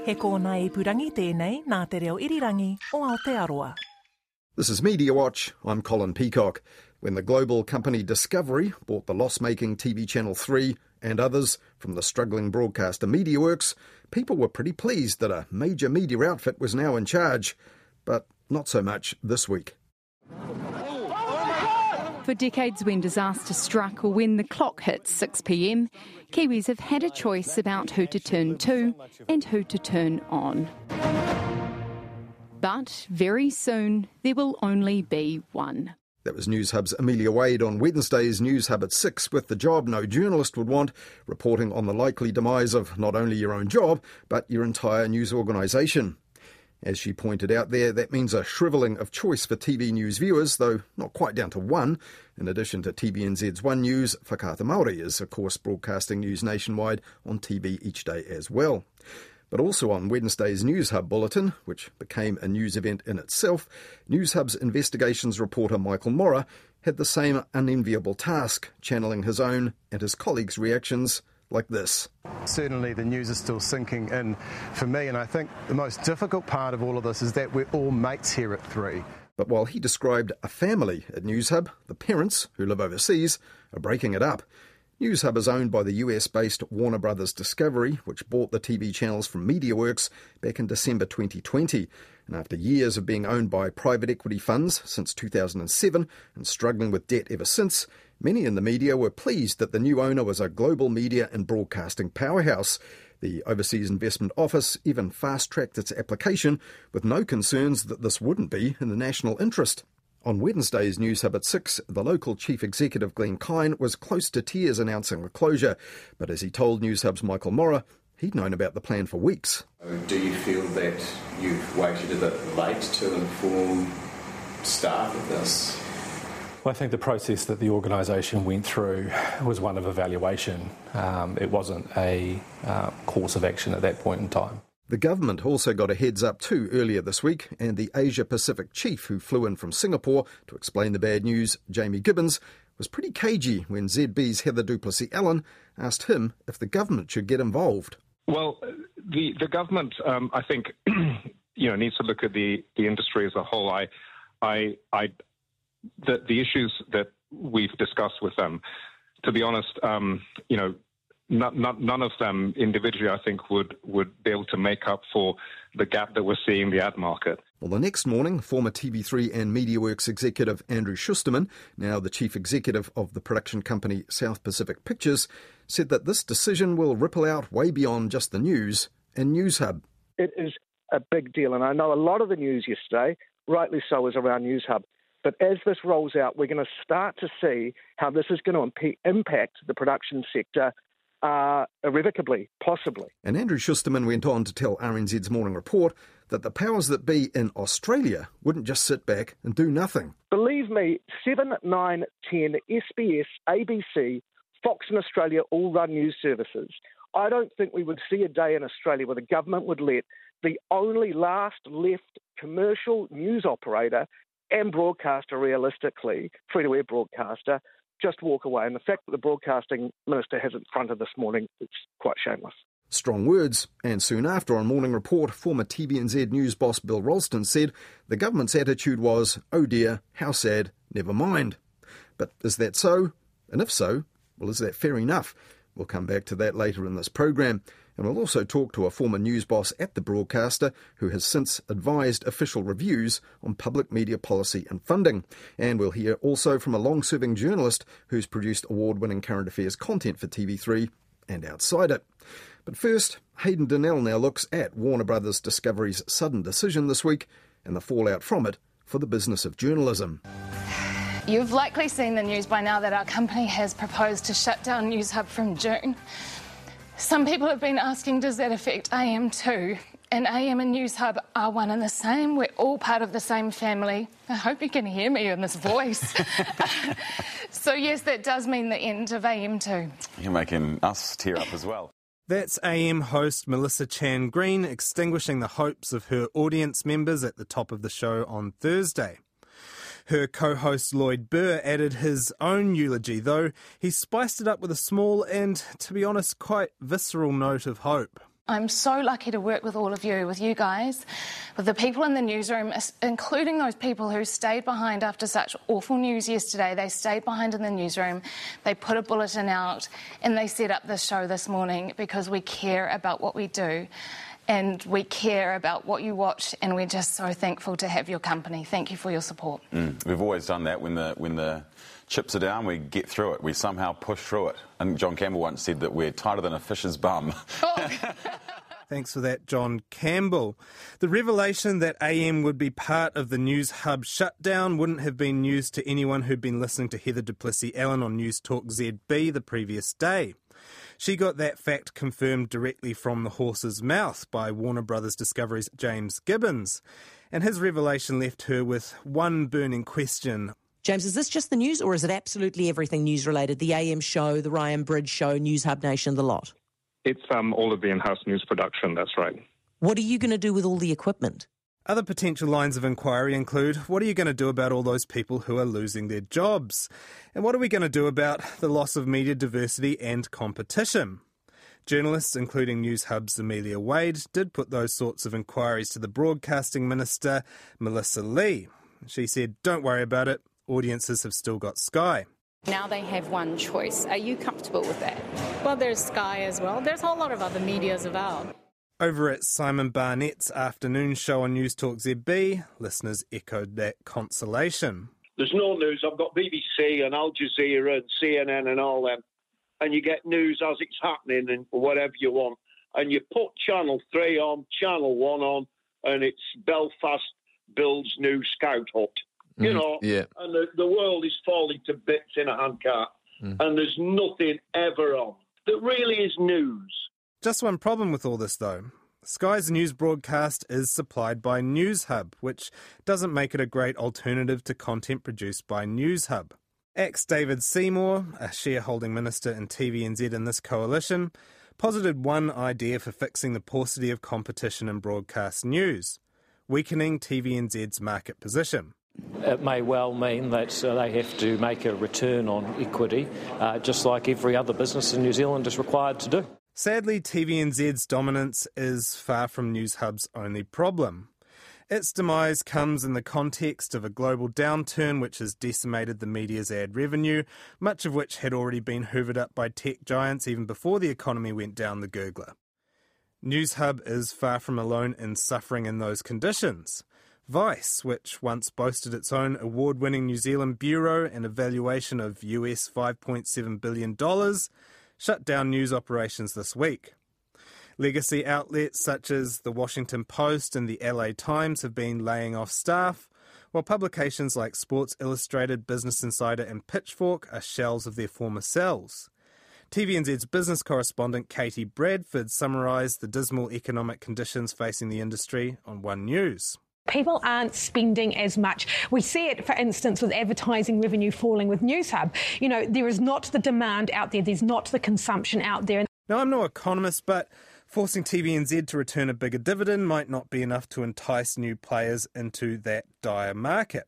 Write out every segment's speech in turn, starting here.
He kōna i purangi tēnei nā te reo irirangi o Aotearoa. This is Media Watch. I'm Colin Peacock. When the global company Discovery bought the loss making TV Channel 3 and others from the struggling broadcaster MediaWorks, people were pretty pleased that a major media outfit was now in charge. But not so much this week. For decades, when disaster struck or when the clock hit 6 pm, Kiwis have had a choice about who to turn to and who to turn on. But very soon, there will only be one. That was Newshub's Amelia Wade on Wednesday's Newshub at 6 with the job no journalist would want, reporting on the likely demise of not only your own job, but your entire news organisation. As she pointed out there, that means a shrivelling of choice for TV news viewers, though not quite down to one. In addition to TVNZ's One News, Whakaata Māori is, of course, broadcasting news nationwide on TV each day as well. But also on Wednesday's Newshub bulletin, which became a news event in itself, Newshub's investigations reporter Michael Morrah had the same unenviable task, channeling his own and his colleagues' reactions like this. Certainly, the news is still sinking in for me, and I think the most difficult part of all of this is that we're all mates here at three. But while he described a family at Newshub, the parents, who live overseas, are breaking it up. Newshub is owned by the US based Warner Brothers Discovery, which bought the TV channels from MediaWorks back in December 2020. And after years of being owned by private equity funds since 2007 and struggling with debt ever since, many in the media were pleased that the new owner was a global media and broadcasting powerhouse. The Overseas Investment Office even fast tracked its application with no concerns that this wouldn't be in the national interest. On Wednesday's Newshub at 6, the local chief executive Glen Kyne was close to tears announcing the closure. But as he told Newshub's Michael Morrah, he'd known about the plan for weeks. Do you feel that you've waited a bit late to inform staff of this? Well, I think the process that the organisation went through was one of evaluation. Um, it wasn't a uh, course of action at that point in time. The government also got a heads up too earlier this week, and the Asia Pacific chief who flew in from Singapore to explain the bad news, Jamie Gibbons, was pretty cagey when ZB's Heather du Plessis-Allen asked him if the government should get involved. Well, the the government, um, I think, you know, needs to look at the, the industry as a whole. I, I, I, the, the issues that we've discussed with them, to be honest, um, you know, not, not, none of them individually, I think, would, would be able to make up for the gap that we're seeing in the ad market. Well, the next morning, former TV3 and MediaWorks executive Andrew Szusterman, now the chief executive of the production company South Pacific Pictures, said that this decision will ripple out way beyond just the news and Newshub. It is a big deal, and I know a lot of the news yesterday, rightly so, is around Newshub. But as this rolls out, we're going to start to see how this is going to imp- impact the production sector uh, irrevocably, possibly. And Andrew Szusterman went on to tell RNZ's Morning Report that the powers that be in Australia wouldn't just sit back and do nothing. Believe me, 7, 9, 10, SBS, ABC, Fox in Australia all run news services. I don't think we would see a day in Australia where the government would let the only last left commercial news operator and broadcaster, realistically, free to air broadcaster, just walk away. And the fact that the broadcasting minister hasn't fronted this morning, it's quite shameless. Strong words, and soon after on Morning Report, former TVNZ news boss Bill Ralston said the government's attitude was, oh dear, how sad, never mind. But is that so? And if so, well, is that fair enough? We'll come back to that later in this program. And we'll also talk to a former news boss at the broadcaster who has since advised official reviews on public media policy and funding. And we'll hear also from a long serving journalist who's produced award winning current affairs content for TV3 and outside it. But first, Hayden Donnell now looks at Warner Brothers Discovery's sudden decision this week and the fallout from it for the business of journalism. You've likely seen the news by now that our company has proposed to shut down Newshub from June. Some people have been asking, does that affect AM too? And AM and Newshub are one and the same. We're all part of the same family. I hope you can hear me in this voice. so, yes, that does mean the end of AM too. You're making us tear up as well. That's AM host Melissa Chan Green extinguishing the hopes of her audience members at the top of the show on Thursday. Her co host Lloyd Burr added his own eulogy, though he spiced it up with a small and, to be honest, quite visceral note of hope. I'm so lucky to work with all of you, with you guys, with the people in the newsroom, including those people who stayed behind after such awful news yesterday. They stayed behind in the newsroom, they put a bulletin out, and they set up this show this morning because we care about what we do and we care about what you watch, and we're just so thankful to have your company. Thank you for your support. Mm, we've always done that when the when the chips are down, we get through it. We somehow push through it. And John Campbell once said that we're tighter than a fish's bum. Oh. Thanks for that, John Campbell. The revelation that AM would be part of the Newshub shutdown wouldn't have been news to anyone who'd been listening to Heather du Plessis-Allen on News Talk ZB the previous day. She got that fact confirmed directly from the horse's mouth by Warner Brothers Discovery's James Gibbons. And his revelation left her with one burning question James, is this just the news or is it absolutely everything news related? The AM show, the Ryan Bridge show, Newshub Nation, the lot? It's um, all of the in house news production, that's right. What are you going to do with all the equipment? Other potential lines of inquiry include what are you going to do about all those people who are losing their jobs? And what are we going to do about the loss of media diversity and competition? Journalists, including Newshub's Amelia Wade, did put those sorts of inquiries to the Broadcasting Minister, Melissa Lee. She said, Don't worry about it, audiences have still got Sky. Now they have one choice. Are you comfortable with that? Well, there's Sky as well. There's a whole lot of other medias about. Over at Simon Barnett's afternoon show on News Talk ZB, listeners echoed that consolation. There's no news. I've got BBC and Al Jazeera and CNN and all them, and you get news as it's happening and whatever you want. And you put Channel 3 on, Channel 1 on, and it's Belfast builds new scout hut. You mm, know, yeah. and the, the world is falling to bits in a handcart, mm. and there's nothing ever on that really is news. Just one problem with all this, though. Sky's news broadcast is supplied by Newshub, which doesn't make it a great alternative to content produced by Newshub. ACT's David Seymour, a shareholding minister in TVNZ in this coalition, posited one idea for fixing the paucity of competition in broadcast news weakening TVNZ's market position. It may well mean that uh, they have to make a return on equity, uh, just like every other business in New Zealand is required to do. Sadly, TVNZ's dominance is far from Newshub's only problem. Its demise comes in the context of a global downturn which has decimated the media's ad revenue, much of which had already been hoovered up by tech giants even before the economy went down the gurgler. Newshub is far from alone in suffering in those conditions. Vice, which once boasted its own award winning New Zealand bureau and a valuation of US $5.7 billion, shut down news operations this week. Legacy outlets such as the Washington Post and the LA Times have been laying off staff, while publications like Sports Illustrated, Business Insider, and Pitchfork are shells of their former selves. TVNZ's business correspondent Katie Bradford summarised the dismal economic conditions facing the industry on One News people aren't spending as much. We see it, for instance, with advertising revenue falling with Newshub. You know, there is not the demand out there, there's not the consumption out there. Now, I'm no economist, but forcing TVNZ to return a bigger dividend might not be enough to entice new players into that dire market.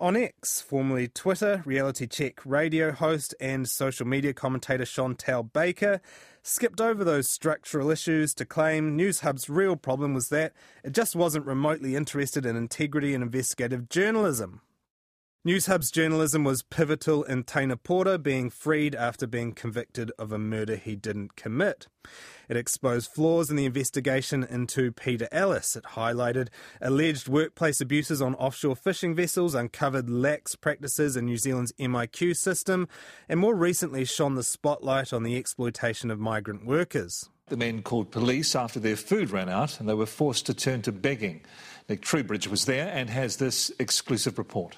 On X, formerly Twitter, reality check radio host and social media commentator Chantelle Baker skipped over those structural issues to claim Newshub's real problem was that it just wasn't remotely interested in integrity and investigative journalism. Newshub's journalism was pivotal in Teina Pora being freed after being convicted of a murder he didn't commit. It exposed flaws in the investigation into Peter Ellis. It highlighted alleged workplace abuses on offshore fishing vessels, uncovered lax practices in New Zealand's MIQ system, and more recently shone the spotlight on the exploitation of migrant workers. The men called police after their food ran out and they were forced to turn to begging. Nick Truebridge was there and has this exclusive report.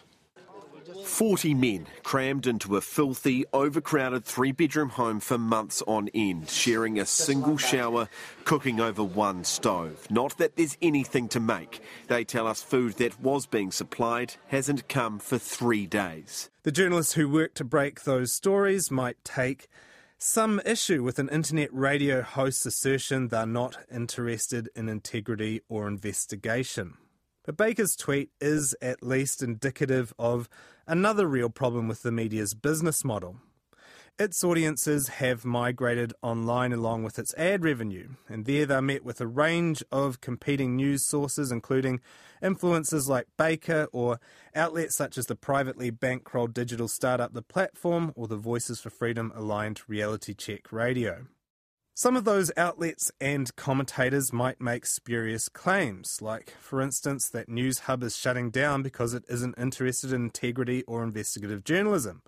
40 men crammed into a filthy, overcrowded three bedroom home for months on end, sharing a single shower, cooking over one stove. Not that there's anything to make. They tell us food that was being supplied hasn't come for three days. The journalists who work to break those stories might take some issue with an internet radio host's assertion they're not interested in integrity or investigation. But Baker's tweet is at least indicative of another real problem with the media's business model. Its audiences have migrated online along with its ad revenue, and there they're met with a range of competing news sources, including influencers like Baker or outlets such as the privately bankrolled digital startup The Platform or the Voices for Freedom aligned Reality Check Radio. Some of those outlets and commentators might make spurious claims, like, for instance, that Newshub is shutting down because it isn't interested in integrity or investigative journalism.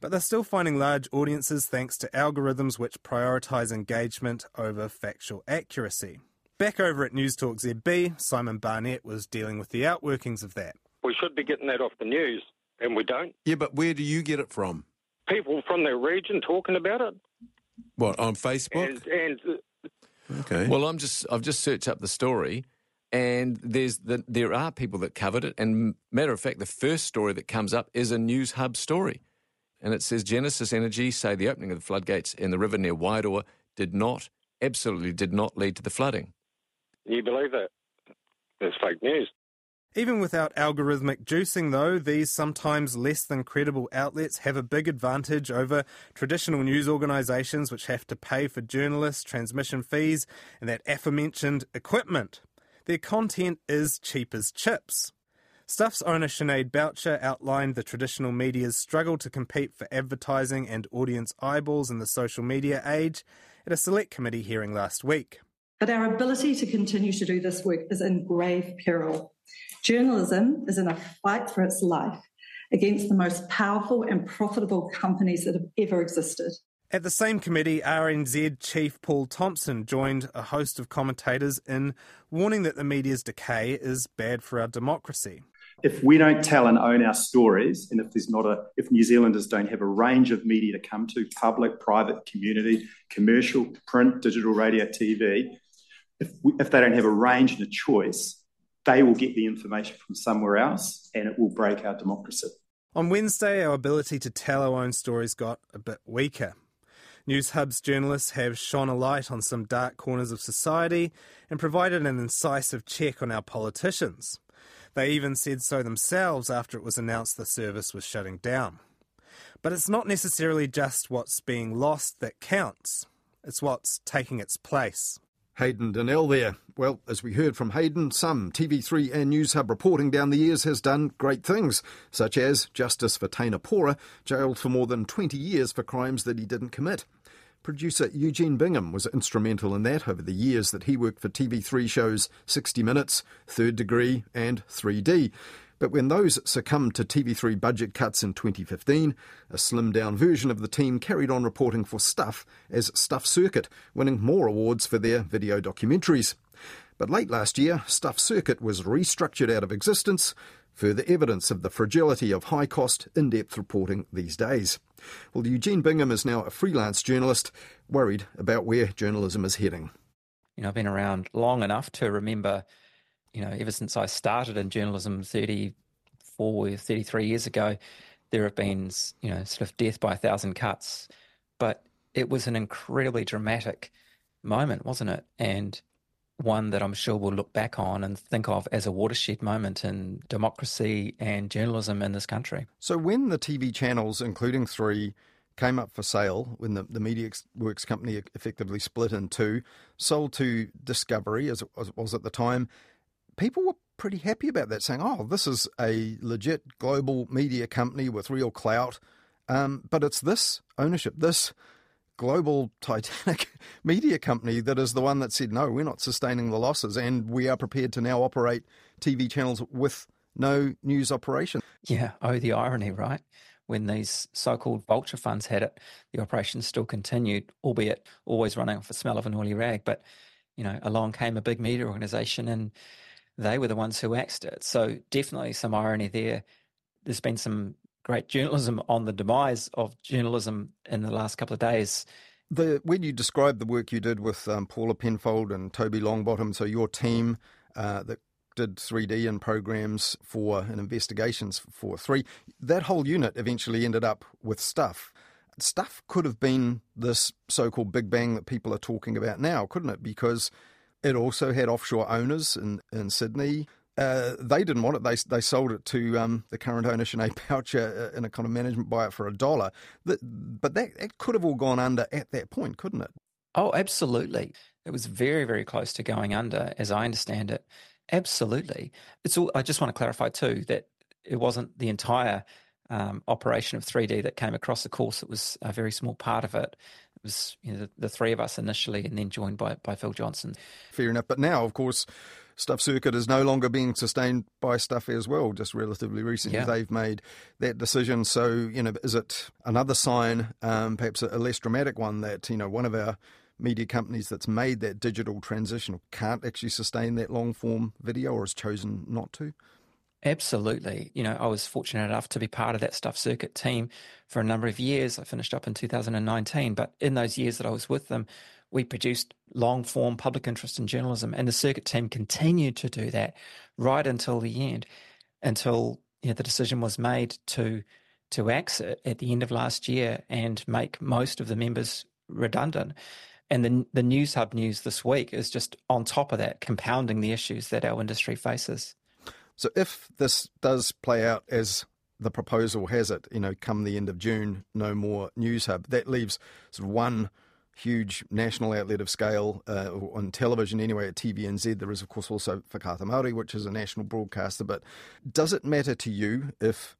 But they're still finding large audiences thanks to algorithms which prioritise engagement over factual accuracy. Back over at News Talk ZB, Simon Barnett was dealing with the outworkings of that. We should be getting that off the news, and we don't. Yeah, but where do you get it from? People from their region talking about it. What on Facebook? And, and okay. Well, I'm just I've just searched up the story, and there's the, there are people that covered it. And matter of fact, the first story that comes up is a Newshub story, and it says Genesis Energy say the opening of the floodgates in the river near Wairoa did not, absolutely did not lead to the flooding. You believe that? That's fake news. Even without algorithmic juicing, though, these sometimes less than credible outlets have a big advantage over traditional news organisations which have to pay for journalists, transmission fees, and that aforementioned equipment. Their content is cheap as chips. Stuff's owner Sinead Boucher outlined the traditional media's struggle to compete for advertising and audience eyeballs in the social media age at a select committee hearing last week. But our ability to continue to do this work is in grave peril. Journalism is in a fight for its life against the most powerful and profitable companies that have ever existed. At the same committee, RNZ Chief Paul Thompson joined a host of commentators in warning that the media's decay is bad for our democracy. If we don't tell and own our stories, and if there's not a, if New Zealanders don't have a range of media to come to, public, private, community, commercial, print, digital, radio, TV, if, we, if they don't have a range and a choice, they will get the information from somewhere else and it will break our democracy. On Wednesday, our ability to tell our own stories got a bit weaker. Newshub's journalists have shone a light on some dark corners of society and provided an incisive check on our politicians. They even said so themselves after it was announced the service was shutting down. But it's not necessarily just what's being lost that counts, it's what's taking its place. Hayden Donnell there. Well, as we heard from Hayden, some TV3 and Newshub reporting down the years has done great things, such as justice for Teina Pora, jailed for more than 20 years for crimes that he didn't commit. Producer Eugene Bingham was instrumental in that over the years that he worked for TV3 shows 60 Minutes, Third Degree, and 3D. But when those succumbed to TV3 budget cuts in 2015, a slimmed down version of the team carried on reporting for Stuff as Stuff Circuit, winning more awards for their video documentaries. But late last year, Stuff Circuit was restructured out of existence, further evidence of the fragility of high cost, in depth reporting these days. Well, Eugene Bingham is now a freelance journalist, worried about where journalism is heading. You know, I've been around long enough to remember you know, ever since I started in journalism 34, 33 years ago, there have been, you know, sort of death by a thousand cuts. But it was an incredibly dramatic moment, wasn't it? And one that I'm sure we'll look back on and think of as a watershed moment in democracy and journalism in this country. So, when the TV channels, including three, came up for sale, when the, the Media Works company effectively split in two, sold to Discovery, as it was at the time, people were pretty happy about that, saying, oh, this is a legit global media company with real clout. Um, but it's this ownership, this global Titanic media company that is the one that said, no, we're not sustaining the losses and we are prepared to now operate TV channels with no news operation. Yeah, oh, the irony, right? When these so called vulture funds had it, the operation still continued, albeit always running off the smell of an oily rag. But, you know, along came a big media organization and they were the ones who axed it. So definitely some irony there. There's been some great journalism on the demise of journalism in the last couple of days. The when you describe the work you did with um, Paula Penfold and Toby Longbottom, so your team uh, that did 3D and programs for and investigations for three, that whole unit eventually ended up with stuff. Stuff could have been this so-called Big Bang that people are talking about now, couldn't it? Because it also had offshore owners in, in Sydney. uh, they didn't want it. They they sold it to um, the current owner, Sinead Boucher, uh, in a kind of management buyout for a dollar. But that, that could have all gone under at that point, couldn't it? Oh, absolutely. It was very, very close to going under, as I understand it. Absolutely. It's all. I just want to clarify too that it wasn't the entire um, operation of 3D that came across the course. It was a very small part of it. Was you know, the, the, three of us initially, and then joined by by Phil Johnson. Fair enough. But now, of course, Stuff Circuit is no longer being sustained by Stuff as well. Just relatively recently, yeah. they've made that decision. So you know, is it another sign, um, perhaps a, a less dramatic one, that you know one of our media companies that's made that digital transition can't actually sustain that long form video or has chosen not to? Absolutely. You know, I was fortunate enough to be part of that Stuff Circuit team for a number of years. I finished up in 2019, but in those years that I was with them, we produced long form public interest in journalism, and the circuit team continued to do that right until the end, until you know, the decision was made to to exit at the end of last year and make most of the members redundant. And the, the Newshub news this week is just on top of that, compounding the issues that our industry faces. So if this does play out as the proposal has it, you know, come the end of June, no more Newshub, that leaves sort of one huge national outlet of scale uh, on television anyway at TVNZ. There is, of course, also Whakaata Māori, which is a national broadcaster. But does it matter to you if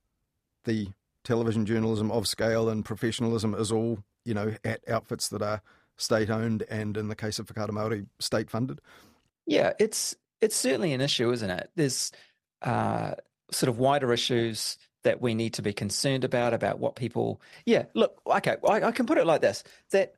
the television journalism of scale and professionalism is all, you know, at outfits that are state owned and in the case of Whakaata Māori, state funded? Yeah, it's it's certainly an issue, isn't it? There's uh, sort of wider issues that we need to be concerned about about what people. Yeah, look, okay, I, I can put it like this: that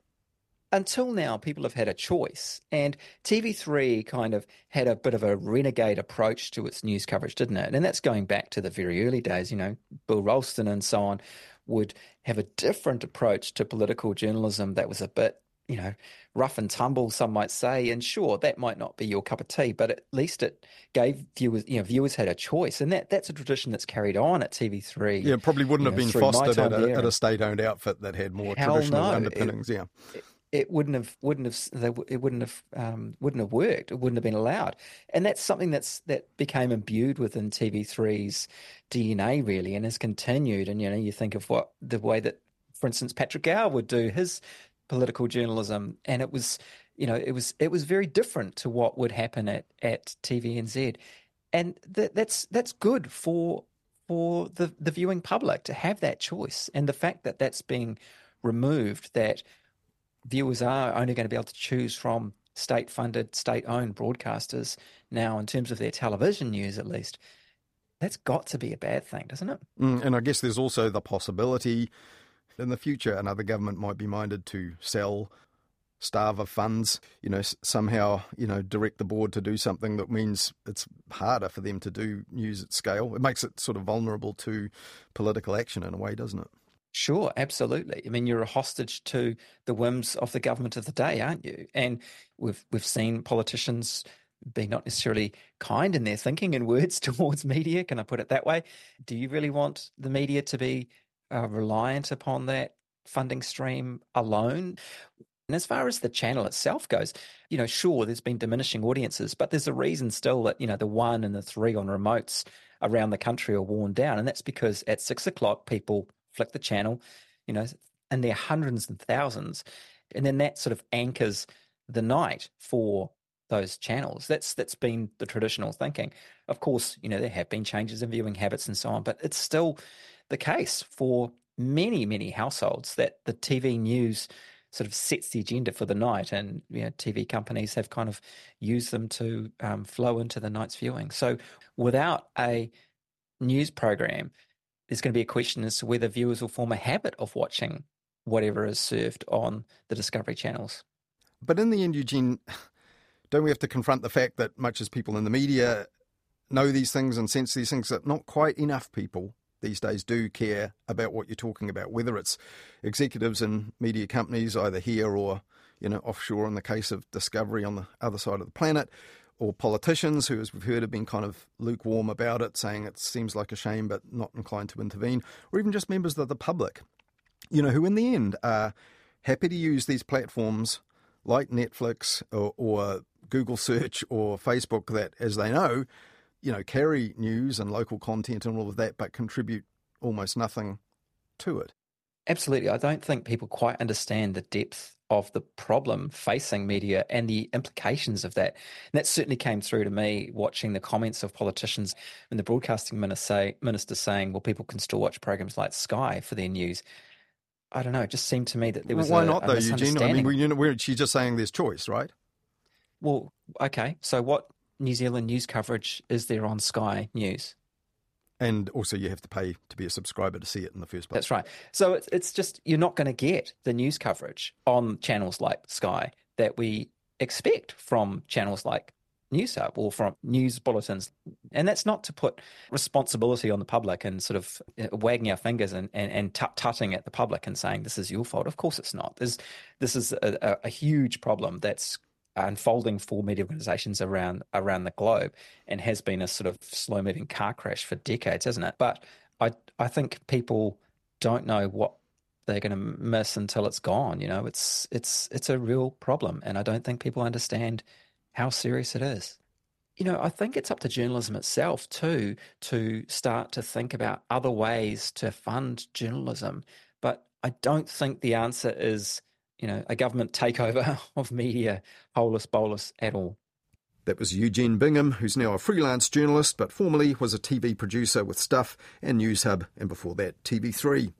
until now, people have had a choice, and TV3 kind of had a bit of a renegade approach to its news coverage, didn't it? And that's going back to the very early days. You know, Bill Ralston and so on would have a different approach to political journalism that was a bit you know, rough and tumble, some might say. And sure, that might not be your cup of tea, but at least it gave viewers, you know, viewers had a choice, and that that's a tradition that's carried on at TV3. Yeah, probably wouldn't have know, been fostered at a, at a, state-owned outfit that had more Hell traditional no. underpinnings. It, yeah. It, it wouldn't have wouldn't have it wouldn't have um, wouldn't have worked. It wouldn't have been allowed, and that's something that's that became imbued within TV3's DNA really, and has continued. And you know, you think of what the way that, for instance, Patrick Gower would do his political journalism, and it was, you know, it was it was very different to what would happen at at TVNZ, and that, that's that's good for for the the viewing public to have that choice, and the fact that that's being removed, that viewers are only going to be able to choose from state funded, state owned broadcasters now in terms of their television news at least. That's got to be a bad thing, doesn't it? Mm, and I guess there's also the possibility in the future, another government might be minded to sell starve of funds, you know, somehow, you know, direct the board to do something that means it's harder for them to do news at scale. It makes it sort of vulnerable to political action in a way, doesn't it? Sure, absolutely. I mean, you're a hostage to the whims of the government of the day, aren't you? And we've we've seen politicians be not necessarily kind in their thinking and words towards media. Can I put it that way? Do you really want the media to be uh, reliant upon that funding stream alone. And as far as the channel itself goes, you know, sure, there's been diminishing audiences, but there's a reason still that, you know, the one and the three on remotes around the country are worn down. And that's because at six o'clock, people flick the channel, you know, and there are hundreds and thousands. And then that sort of anchors the night for those channels. That's that's been the traditional thinking. Of course, you know, there have been changes in viewing habits and so on, but it's still the case for many, many households that the TV news sort of sets the agenda for the night, and you know, TV companies have kind of used them to um, flow into the night's viewing. So, without a news program, there's going to be a question as to whether viewers will form a habit of watching whatever is served on the Discovery channels. But in the end, Eugene, don't we have to confront the fact that much as people in the media know these things and sense these things, that not quite enough people these days do care about what you're talking about, whether it's executives in media companies, either here or you know offshore in the case of Discovery on the other side of the planet, or politicians who, as we've heard, have been kind of lukewarm about it, saying it seems like a shame but not inclined to intervene, or even just members of the public, you know, who in the end are happy to use these platforms like Netflix or, or Google search or Facebook that, as they know, you know, carry news and local content and all of that, but contribute almost nothing to it. Absolutely. I don't think people quite understand the depth of the problem facing media and the implications of that. And that certainly came through to me watching the comments of politicians and the broadcasting minister, say, minister saying, well, people can still watch programs like Sky for their news. I don't know. It just seemed to me that there was well, why a, not though, Eugene? I mean, we, you know, we're, she's just saying there's choice, right? Well, okay. So what New Zealand news coverage is there on Sky News? And also, you have to pay to be a subscriber to see it in the first place. That's right. So it's, it's just, you're not going to get the news coverage on channels like Sky that we expect from channels like Newshub or from news bulletins. And that's not to put responsibility on the public and sort of uh, wagging our fingers and, and, and tut-tutting at the public and saying this is your fault. Of course it's not. There's, this is a, a huge problem that's unfolding for media organizations around around the globe and has been a sort of slow moving car crash for decades, hasn't it? But I I think people don't know what they're going to miss until it's gone. You know, it's it's it's a real problem, and I don't think people understand how serious it is. You know, I think it's up to journalism itself too to start to think about other ways to fund journalism. But I don't think the answer is you know, a government takeover of media, holus bolus at all. That was Eugene Bingham, who's now a freelance journalist, but formerly was a TV producer with Stuff and Newshub, and before that, TV3.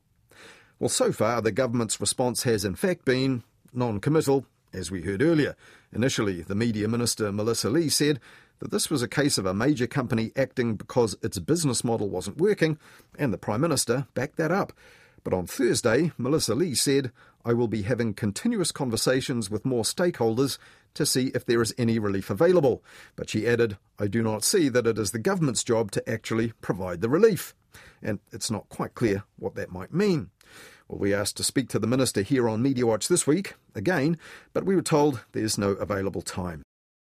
Well, so far, the government's response has in fact been non committal, as we heard earlier. Initially, the Media Minister Melissa Lee said that this was a case of a major company acting because its business model wasn't working, and the Prime Minister backed that up. But on Thursday, Melissa Lee said, I will be having continuous conversations with more stakeholders to see if there is any relief available. But she added, I do not see that it is the government's job to actually provide the relief. And it's not quite clear what that might mean. Well, we asked to speak to the Minister here on Mediawatch this week, again, but we were told there's no available time.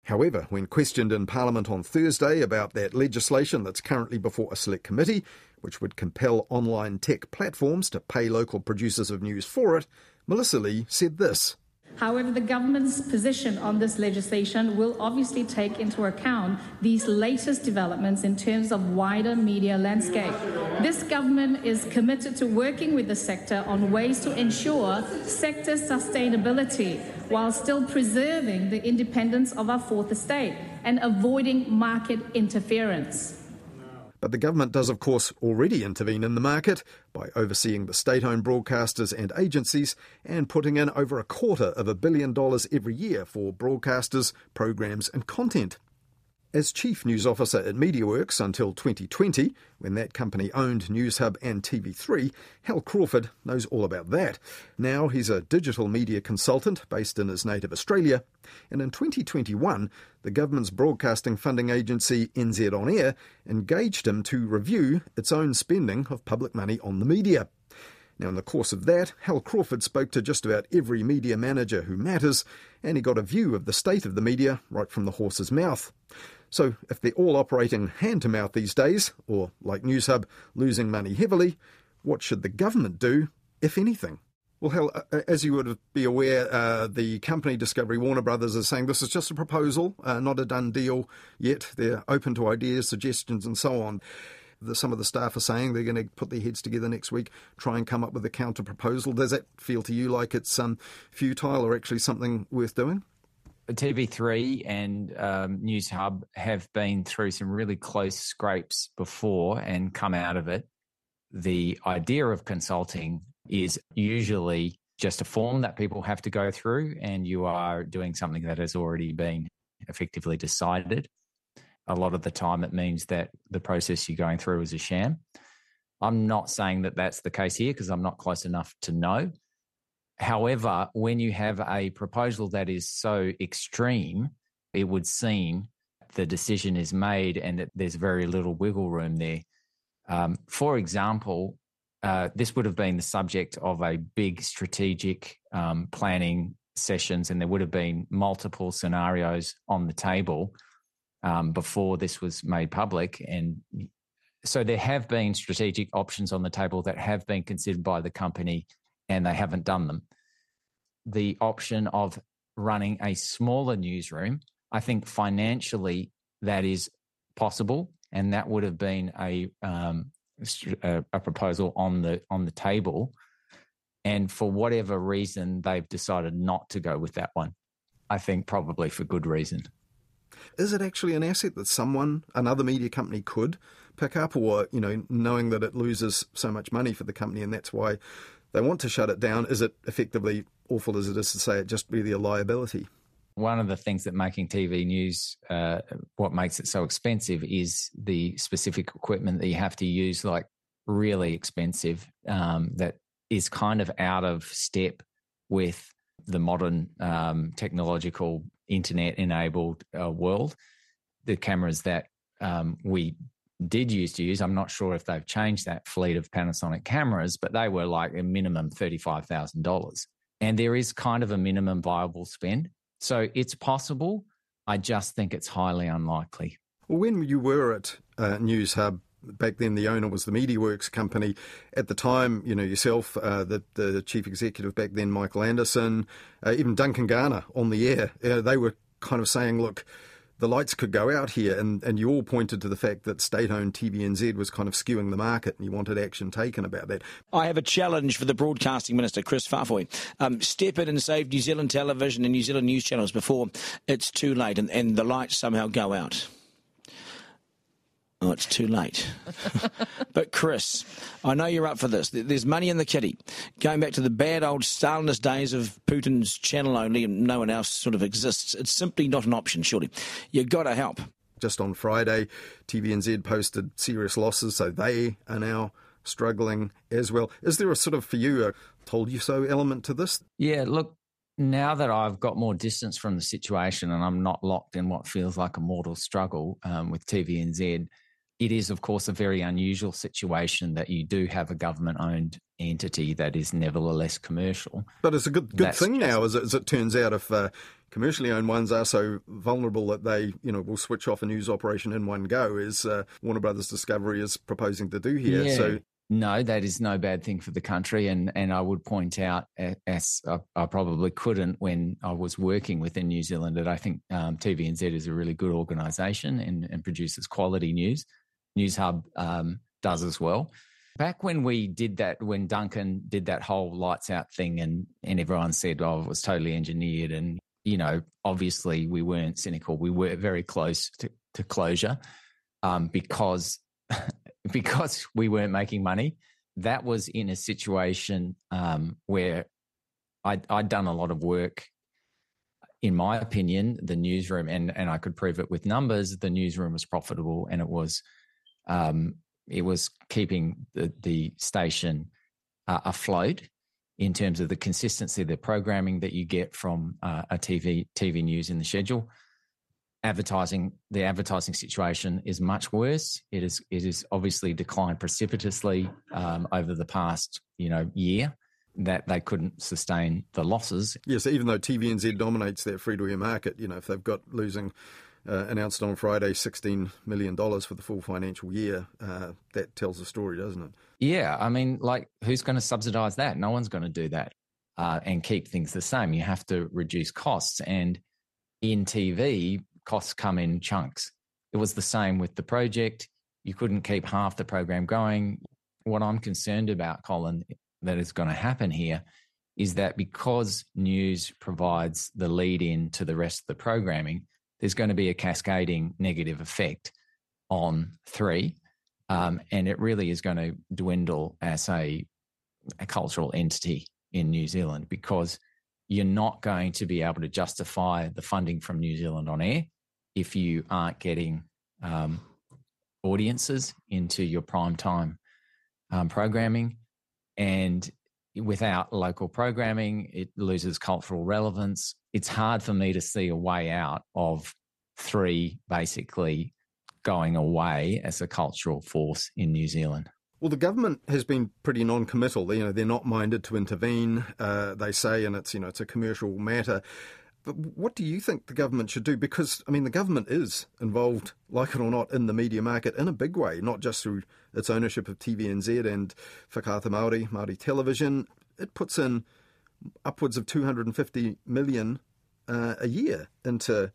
However, when questioned in Parliament on Thursday about that legislation that's currently before a select committee, which would compel online tech platforms to pay local producers of news for it, Melissa Lee said this. However, the government's position on this legislation will obviously take into account these latest developments in terms of wider media landscape. This government is committed to working with the sector on ways to ensure sector sustainability while still preserving the independence of our fourth estate and avoiding market interference. But the government does, of course, already intervene in the market by overseeing the state owned broadcasters and agencies and putting in over a quarter of a billion dollars every year for broadcasters, programs, and content. As Chief News Officer at MediaWorks until 2020, when that company owned Newshub and TV3, Hal Crawford knows all about that. Now he's a digital media consultant based in his native Australia, and in 2021, the government's broadcasting funding agency NZ On Air engaged him to review its own spending of public money on the media. Now, in the course of that, Hal Crawford spoke to just about every media manager who matters, and he got a view of the state of the media right from the horse's mouth. So, if they're all operating hand to mouth these days, or like Newshub, losing money heavily, what should the government do, if anything? Well, uh, uh, as you would be aware, uh, the company Discovery Warner Brothers is saying this is just a proposal, uh, not a done deal yet. They're open to ideas, suggestions, and so on. The, some of the staff are saying they're going to put their heads together next week, try and come up with a counter proposal. Does that feel to you like it's um, futile or actually something worth doing? TV3 and um, Newshub have been through some really close scrapes before and come out of it. The idea of consulting is usually just a form that people have to go through, and you are doing something that has already been effectively decided. A lot of the time, it means that the process you're going through is a sham. I'm not saying that that's the case here because I'm not close enough to know. However, when you have a proposal that is so extreme, it would seem the decision is made and that there's very little wiggle room there. Um, for example, uh, this would have been the subject of a big strategic um, planning sessions, and there would have been multiple scenarios on the table um, before this was made public. And so there have been strategic options on the table that have been considered by the company and they haven't done them. The option of running a smaller newsroom, I think financially that is possible. and that would have been a um, a, uh, a proposal on the on the table. And for whatever reason, they've decided not to go with that one. I think probably for good reason. Is it actually an asset that someone, another media company, could pick up, or you know, knowing that it loses so much money for the company, and that's why they want to shut it down? Is it effectively awful as it is to say it just really a liability? One of the things that making TV news, uh, what makes it so expensive, is the specific equipment that you have to use, like really expensive, um, that is kind of out of step with the modern um, technological internet enabled uh, world. The cameras that um, we did used to use, I'm not sure if they've changed that fleet of Panasonic cameras, but they were like a minimum $35,000. And there is kind of a minimum viable spend. So it's possible. I just think it's highly unlikely. When you were at uh, Newshub, back then the owner was the MediaWorks company. At the time, you know, yourself, uh, the, the chief executive back then, Michael Anderson, uh, even Duncan Garner on the air, uh, they were kind of saying, look, the lights could go out here. And, and you all pointed to the fact that state owned TVNZ was kind of skewing the market and you wanted action taken about that. I have a challenge for the Broadcasting Minister, Chris Faafoi. Um, step in and save New Zealand television and New Zealand news channels before it's too late and, and the lights somehow go out. Oh, it's too late. but Chris, I know you're up for this. There's money in the kitty. Going back to the bad old Stalinist days of Putin's channel only and no one else sort of exists. It's simply not an option, surely. You've got to help. Just on Friday, TVNZ posted serious losses, so they are now struggling as well. Is there a sort of, for you, a told you so element to this? Yeah, look, now that I've got more distance from the situation and I'm not locked in what feels like a mortal struggle um, with TVNZ, it is, of course, a very unusual situation that you do have a government owned entity that is nevertheless commercial. But it's a good good That's thing now, as it, as it, turns out, if uh, commercially owned ones are so vulnerable that they, you know, will switch off a news operation in one go, as uh, Warner Brothers Discovery is proposing to do here. Yeah. So. No, that is no bad thing for the country, and and I would point out, as I, I probably couldn't when I was working within New Zealand, that I think um, TVNZ is a really good organisation and, and produces quality news. Newshub um, does as well. Back when we did that, when Duncan did that whole lights out thing, and and everyone said, "Oh, it was totally engineered," and you know, obviously we weren't cynical. We were very close to, to closure um, because because we weren't making money. That was in a situation um, where I'd, I'd done a lot of work in my opinion, the newsroom, and, and I could prove it with numbers, the newsroom was profitable and it was um, it was keeping the, the station uh, afloat in terms of the consistency of the programming that you get from uh, a TV TV news in the schedule. Advertising, the advertising situation is much worse. It is it is obviously declined precipitously um, over the past you know year. That they couldn't sustain the losses. Yes, even though TVNZ dominates their free to air market, you know if they've got losing uh, announced on Friday $16 million for the full financial year. Uh, that tells the story, doesn't it? Yeah. I mean, like, who's going to subsidize that? No one's going to do that uh, and keep things the same. You have to reduce costs. And in TV, costs come in chunks. It was the same with the project. You couldn't keep half the program going. What I'm concerned about, Colin, that is going to happen here is that because news provides the lead in to the rest of the programming, there's going to be a cascading negative effect on three. Um, and it really is going to dwindle as a, a cultural entity in New Zealand because you're not going to be able to justify the funding from New Zealand on air if you aren't getting um, audiences into your prime time um, programming. And without local programming, it loses cultural relevance. It's hard for me to see a way out of three basically going away as a cultural force in New Zealand. Well, the government has been pretty non-committal. You know, they're not minded to intervene. Uh, they say, and it's you know, it's a commercial matter. But what do you think the government should do? Because I mean, the government is involved, like it or not, in the media market in a big way, not just through its ownership of TVNZ and Whakaata Māori, Māori television, it puts in upwards of 250 million uh, a year into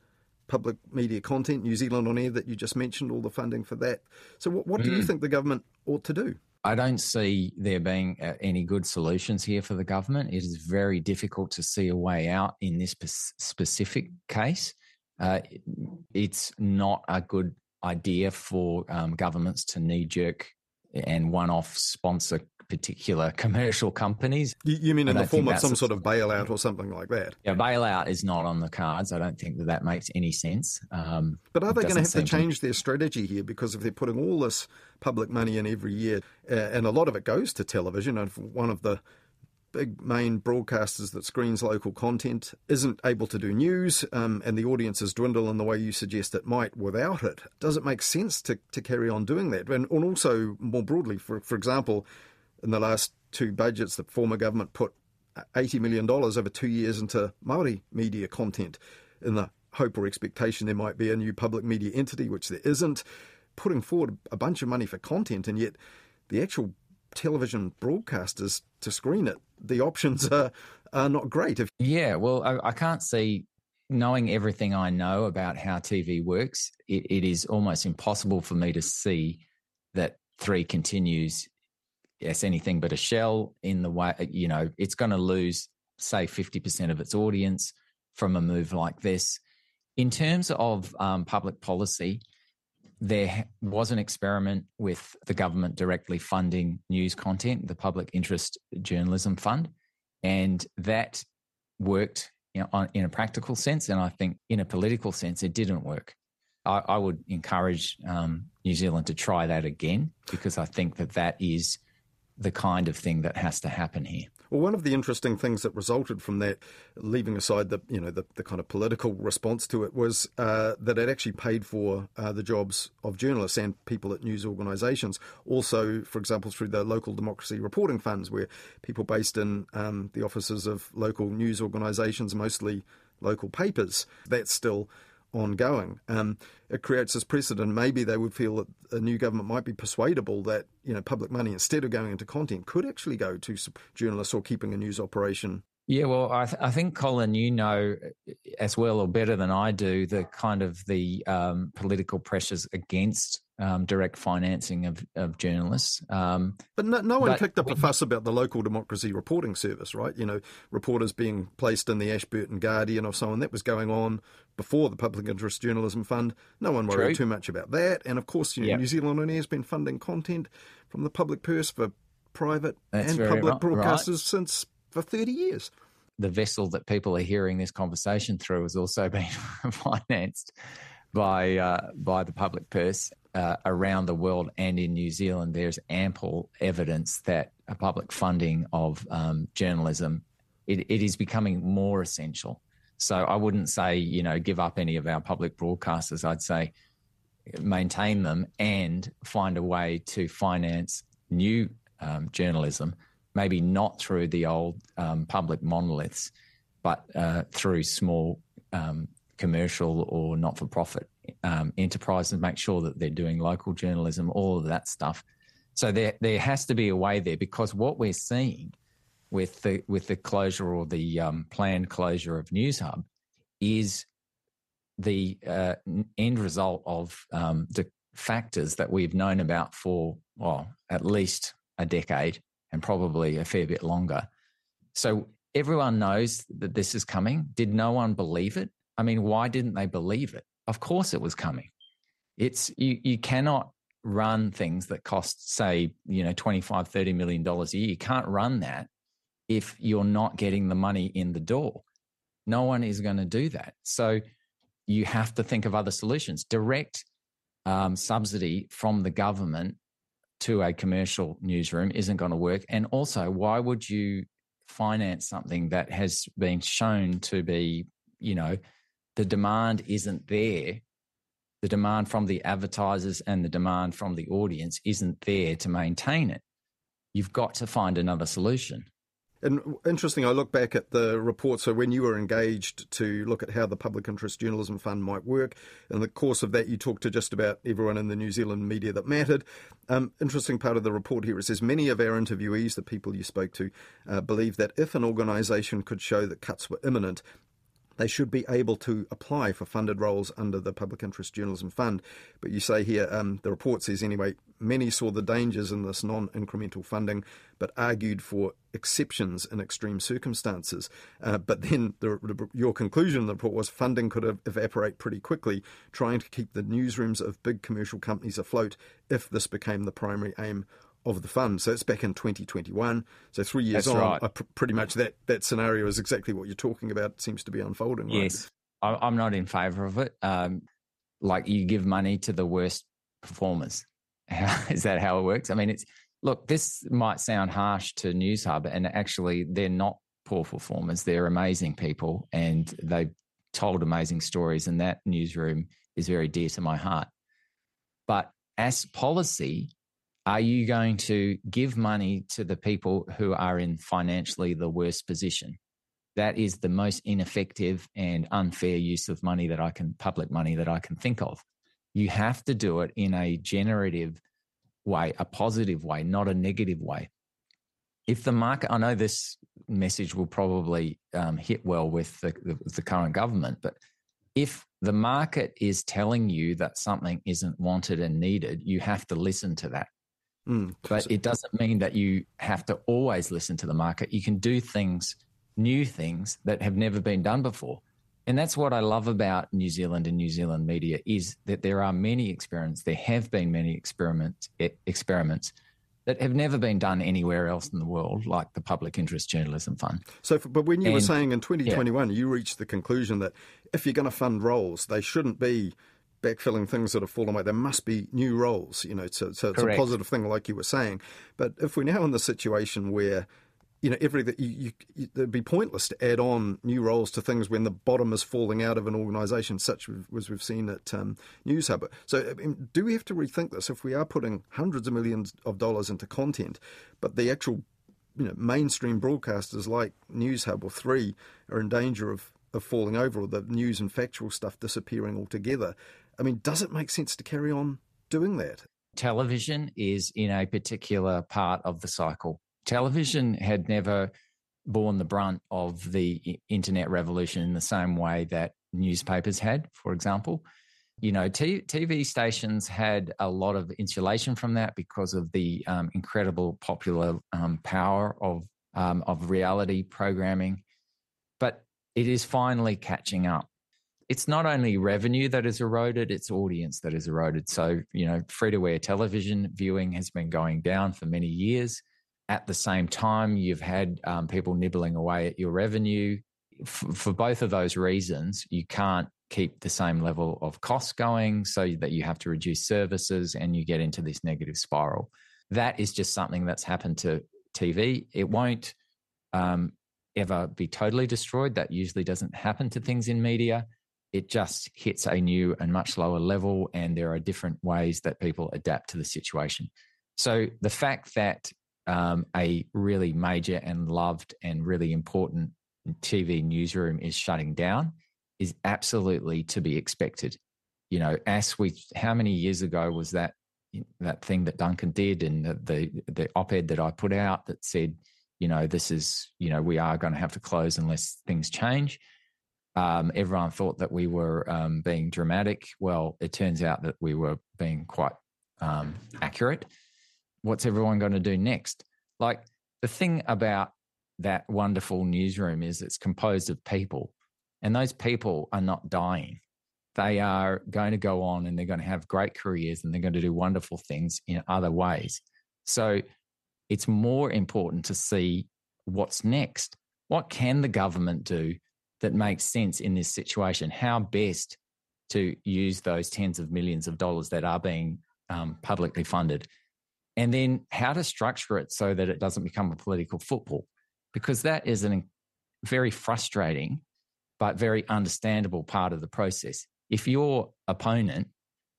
public media content, New Zealand on Air, that you just mentioned, all the funding for that. So, what, what mm. do you think the government ought to do? I don't see there being uh, any good solutions here for the government. It is very difficult to see a way out in this specific case. Uh, it's not a good idea for um, governments to knee jerk and one off sponsor particular commercial companies. You, mean in the form of some sort of bailout or something like that? Yeah, bailout is not on the cards. I don't think that that makes any sense. Um, but are they going to have to change to... their strategy here? Because if they're putting all this public money in every year, uh, and a lot of it goes to television, and one of the big main broadcasters that screens local content isn't able to do news um, and the audiences dwindle in the way you suggest it might without it, does it make sense to, to carry on doing that? And, and also, more broadly, for, for example, in the last two budgets, the former government put $80 million over two years into Maori media content in the hope or expectation there might be a new public media entity, which there isn't, putting forward a bunch of money for content, and yet the actual television broadcasters to screen it, the options are, are not great. If- yeah, well, I, I can't see knowing everything I know about how TV works, it, it is almost impossible for me to see that three continues yes, anything but a shell in the way, you know, it's going to lose, say, 50% of its audience from a move like this. In terms of um, public policy, there was an experiment with the government directly funding news content, the Public Interest Journalism Fund, and that worked you know, on, in a practical sense. And I think in a political sense, it didn't work. I, I would encourage um, New Zealand to try that again because I think that that is the kind of thing that has to happen here. Well, one of the interesting things that resulted from that, leaving aside the you know the, the kind of political response to it, was uh, that it actually paid for uh, the jobs of journalists and people at news organisations. Also, for example, through the local democracy reporting funds, where people based in um, the offices of local news organisations, mostly local papers, that's still ongoing. Um, it creates this precedent. Maybe they would feel that a new government might be persuadable that you know public money instead of going into content could actually go to journalists or keeping a news operation. Yeah, well, I, th- I think Colin, you know as well or better than I do the kind of the um, political pressures against um, direct financing of, of journalists. Um, but no, no one kicked up a fuss about the local democracy reporting service, right? You know, reporters being placed in the Ashburton Guardian or so on. That was going on before the Public Interest Journalism Fund. No one worried True. too much about that. And of course, you know, yep. New Zealand On Air has been funding content from the public purse for private That's and public right, broadcasters right. since for 30 years. The vessel that people are hearing this conversation through has also been financed by uh, by the public purse uh, around the world and in New Zealand, there's ample evidence that a public funding of um, journalism it, it is becoming more essential. So I wouldn't say you know give up any of our public broadcasters. I'd say maintain them and find a way to finance new um, journalism, maybe not through the old um, public monoliths, but uh, through small um, commercial or not for profit um, enterprises, make sure that they're doing local journalism, all of that stuff. So there there has to be a way there because what we're seeing with the with the closure or the um, planned closure of Newshub is the uh, end result of um, the factors that we've known about for well at least a decade and probably a fair bit longer. So everyone knows that this is coming. Did no one believe it? I mean, why didn't they believe it? Of course, it was coming. It's you. You cannot run things that cost, say, you know, 25, 30 million dollars a year. You can't run that if you're not getting the money in the door. No one is going to do that. So you have to think of other solutions. Direct um, subsidy from the government to a commercial newsroom isn't going to work. And also, why would you finance something that has been shown to be, you know, the demand isn't there. The demand from the advertisers and the demand from the audience isn't there to maintain it. You've got to find another solution. And interesting, I look back at the report. So, when you were engaged to look at how the Public Interest Journalism Fund might work, in the course of that, you talked to just about everyone in the New Zealand media that mattered. Um, interesting part of the report here it says many of our interviewees, the people you spoke to, uh, believe that if an organisation could show that cuts were imminent, they should be able to apply for funded roles under the Public Interest Journalism Fund. But you say here, um, the report says anyway, many saw the dangers in this non incremental funding, but argued for exceptions in extreme circumstances. Uh, but then the, the, your conclusion in the report was funding could evaporate pretty quickly, trying to keep the newsrooms of big commercial companies afloat if this became the primary aim of the fund. So it's back in 2021. So three years That's on, right. pr- pretty much that, that scenario is exactly what you're talking about. Seems to be unfolding. Right? Yes, I'm not in favour of it. Um, like you give money to the worst performers. is that how it works? I mean, it's look. This might sound harsh to Newshub, and actually, they're not poor performers. They're amazing people, and they've told amazing stories. And that newsroom is very dear to my heart. But as policy, are you going to give money to the people who are in financially the worst position? That is the most ineffective and unfair use of money that I can, public money that I can think of. You have to do it in a generative way, a positive way, not a negative way. If the market, I know this message will probably um, hit well with the, the, the current government, but if the market is telling you that something isn't wanted and needed, you have to listen to that. Mm. But it doesn't mean that you have to always listen to the market. You can do things, new things that have never been done before. And that's what I love about New Zealand and New Zealand media is that there are many experiments. There have been many experiments experiments that have never been done anywhere else in the world, like the Public Interest Journalism Fund. So, but when you And- were saying in 2021, you reached the conclusion that if you're going to fund roles, they shouldn't be backfilling things that have fallen away. There must be new roles, you know. So, so it's a positive thing, like you were saying. But if we're now in the situation where you know, every you, you, it'd be pointless to add on new roles to things when the bottom is falling out of an organisation, such as we've seen at um, Newshub. So, I mean, do we have to rethink this if we are putting hundreds of millions of dollars into content, but the actual you know, mainstream broadcasters like Newshub or Three are in danger of, of falling over, or the news and factual stuff disappearing altogether? I mean, does it make sense to carry on doing that? television is in a particular part of the cycle. Television had never borne the brunt of the internet revolution in the same way that newspapers had, for example. You know, t- TV stations had a lot of insulation from that because of the um, incredible popular um, power of um, of reality programming, but it is finally catching up it's not only revenue that is eroded, it's audience that is eroded. So, you know, free to air television viewing has been going down for many years. At the same time, you've had um, people nibbling away at your revenue. F- for both of those reasons, you can't keep the same level of costs going so that you have to reduce services and you get into this negative spiral. That is just something that's happened to TV. It won't um, ever be totally destroyed. That usually doesn't happen to things in media it just hits a new and much lower level, and there are different ways that people adapt to the situation. So the fact that um, a really major and loved and really important TV newsroom is shutting down is absolutely to be expected. You know, as we, how many years ago was that that thing that Duncan did, and the the, the op-ed that I put out that said, you know, this is, you know, we are going to have to close unless things change um, everyone thought that we were um, being dramatic. Well, it turns out that we were being quite um, accurate. What's everyone going to do next? Like the thing about that wonderful newsroom is it's composed of people, and those people are not dying. They are going to go on and they're going to have great careers and they're going to do wonderful things in other ways. So it's more important to see what's next. What can the government do that makes sense in this situation? How best to use those tens of millions of dollars that are being um, publicly funded? And then how to structure it so that it doesn't become a political football, because that is a very frustrating but very understandable part of the process. If your opponent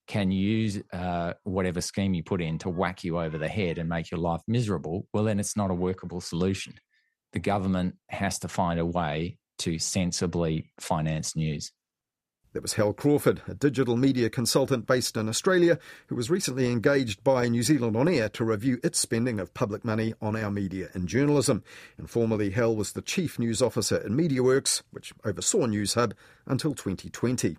can use uh, whatever scheme you put in to whack you over the head and make your life miserable, well, then it's not a workable solution. The government has to find a way to sensibly finance news. That was Hal Crawford, a digital media consultant based in Australia, who was recently engaged by New Zealand On Air to review its spending of public money on our media and journalism. And formerly, Hal was the chief news officer in MediaWorks, which oversaw Newshub until 2020.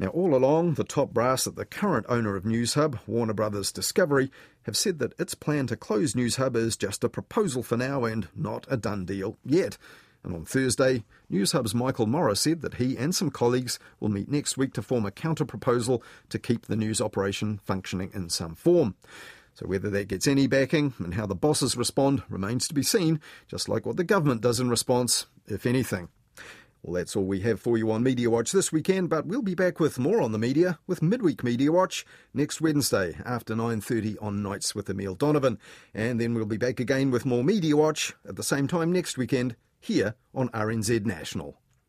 Now, all along, the top brass at the current owner of Newshub, Warner Brothers Discovery, have said that its plan to close Newshub is just a proposal for now and not a done deal yet. And on Thursday, Newshub's Michael Morrah said that he and some colleagues will meet next week to form a counter proposal to keep the news operation functioning in some form. So whether that gets any backing and how the bosses respond remains to be seen, just like what the government does in response, if anything. Well, that's all we have for you on Mediawatch this weekend, but we'll be back with more on the media with Midweek Mediawatch next Wednesday after 9.30 on Nights with Emile Donovan. And then we'll be back again with more Mediawatch at the same time next weekend here on RNZ National.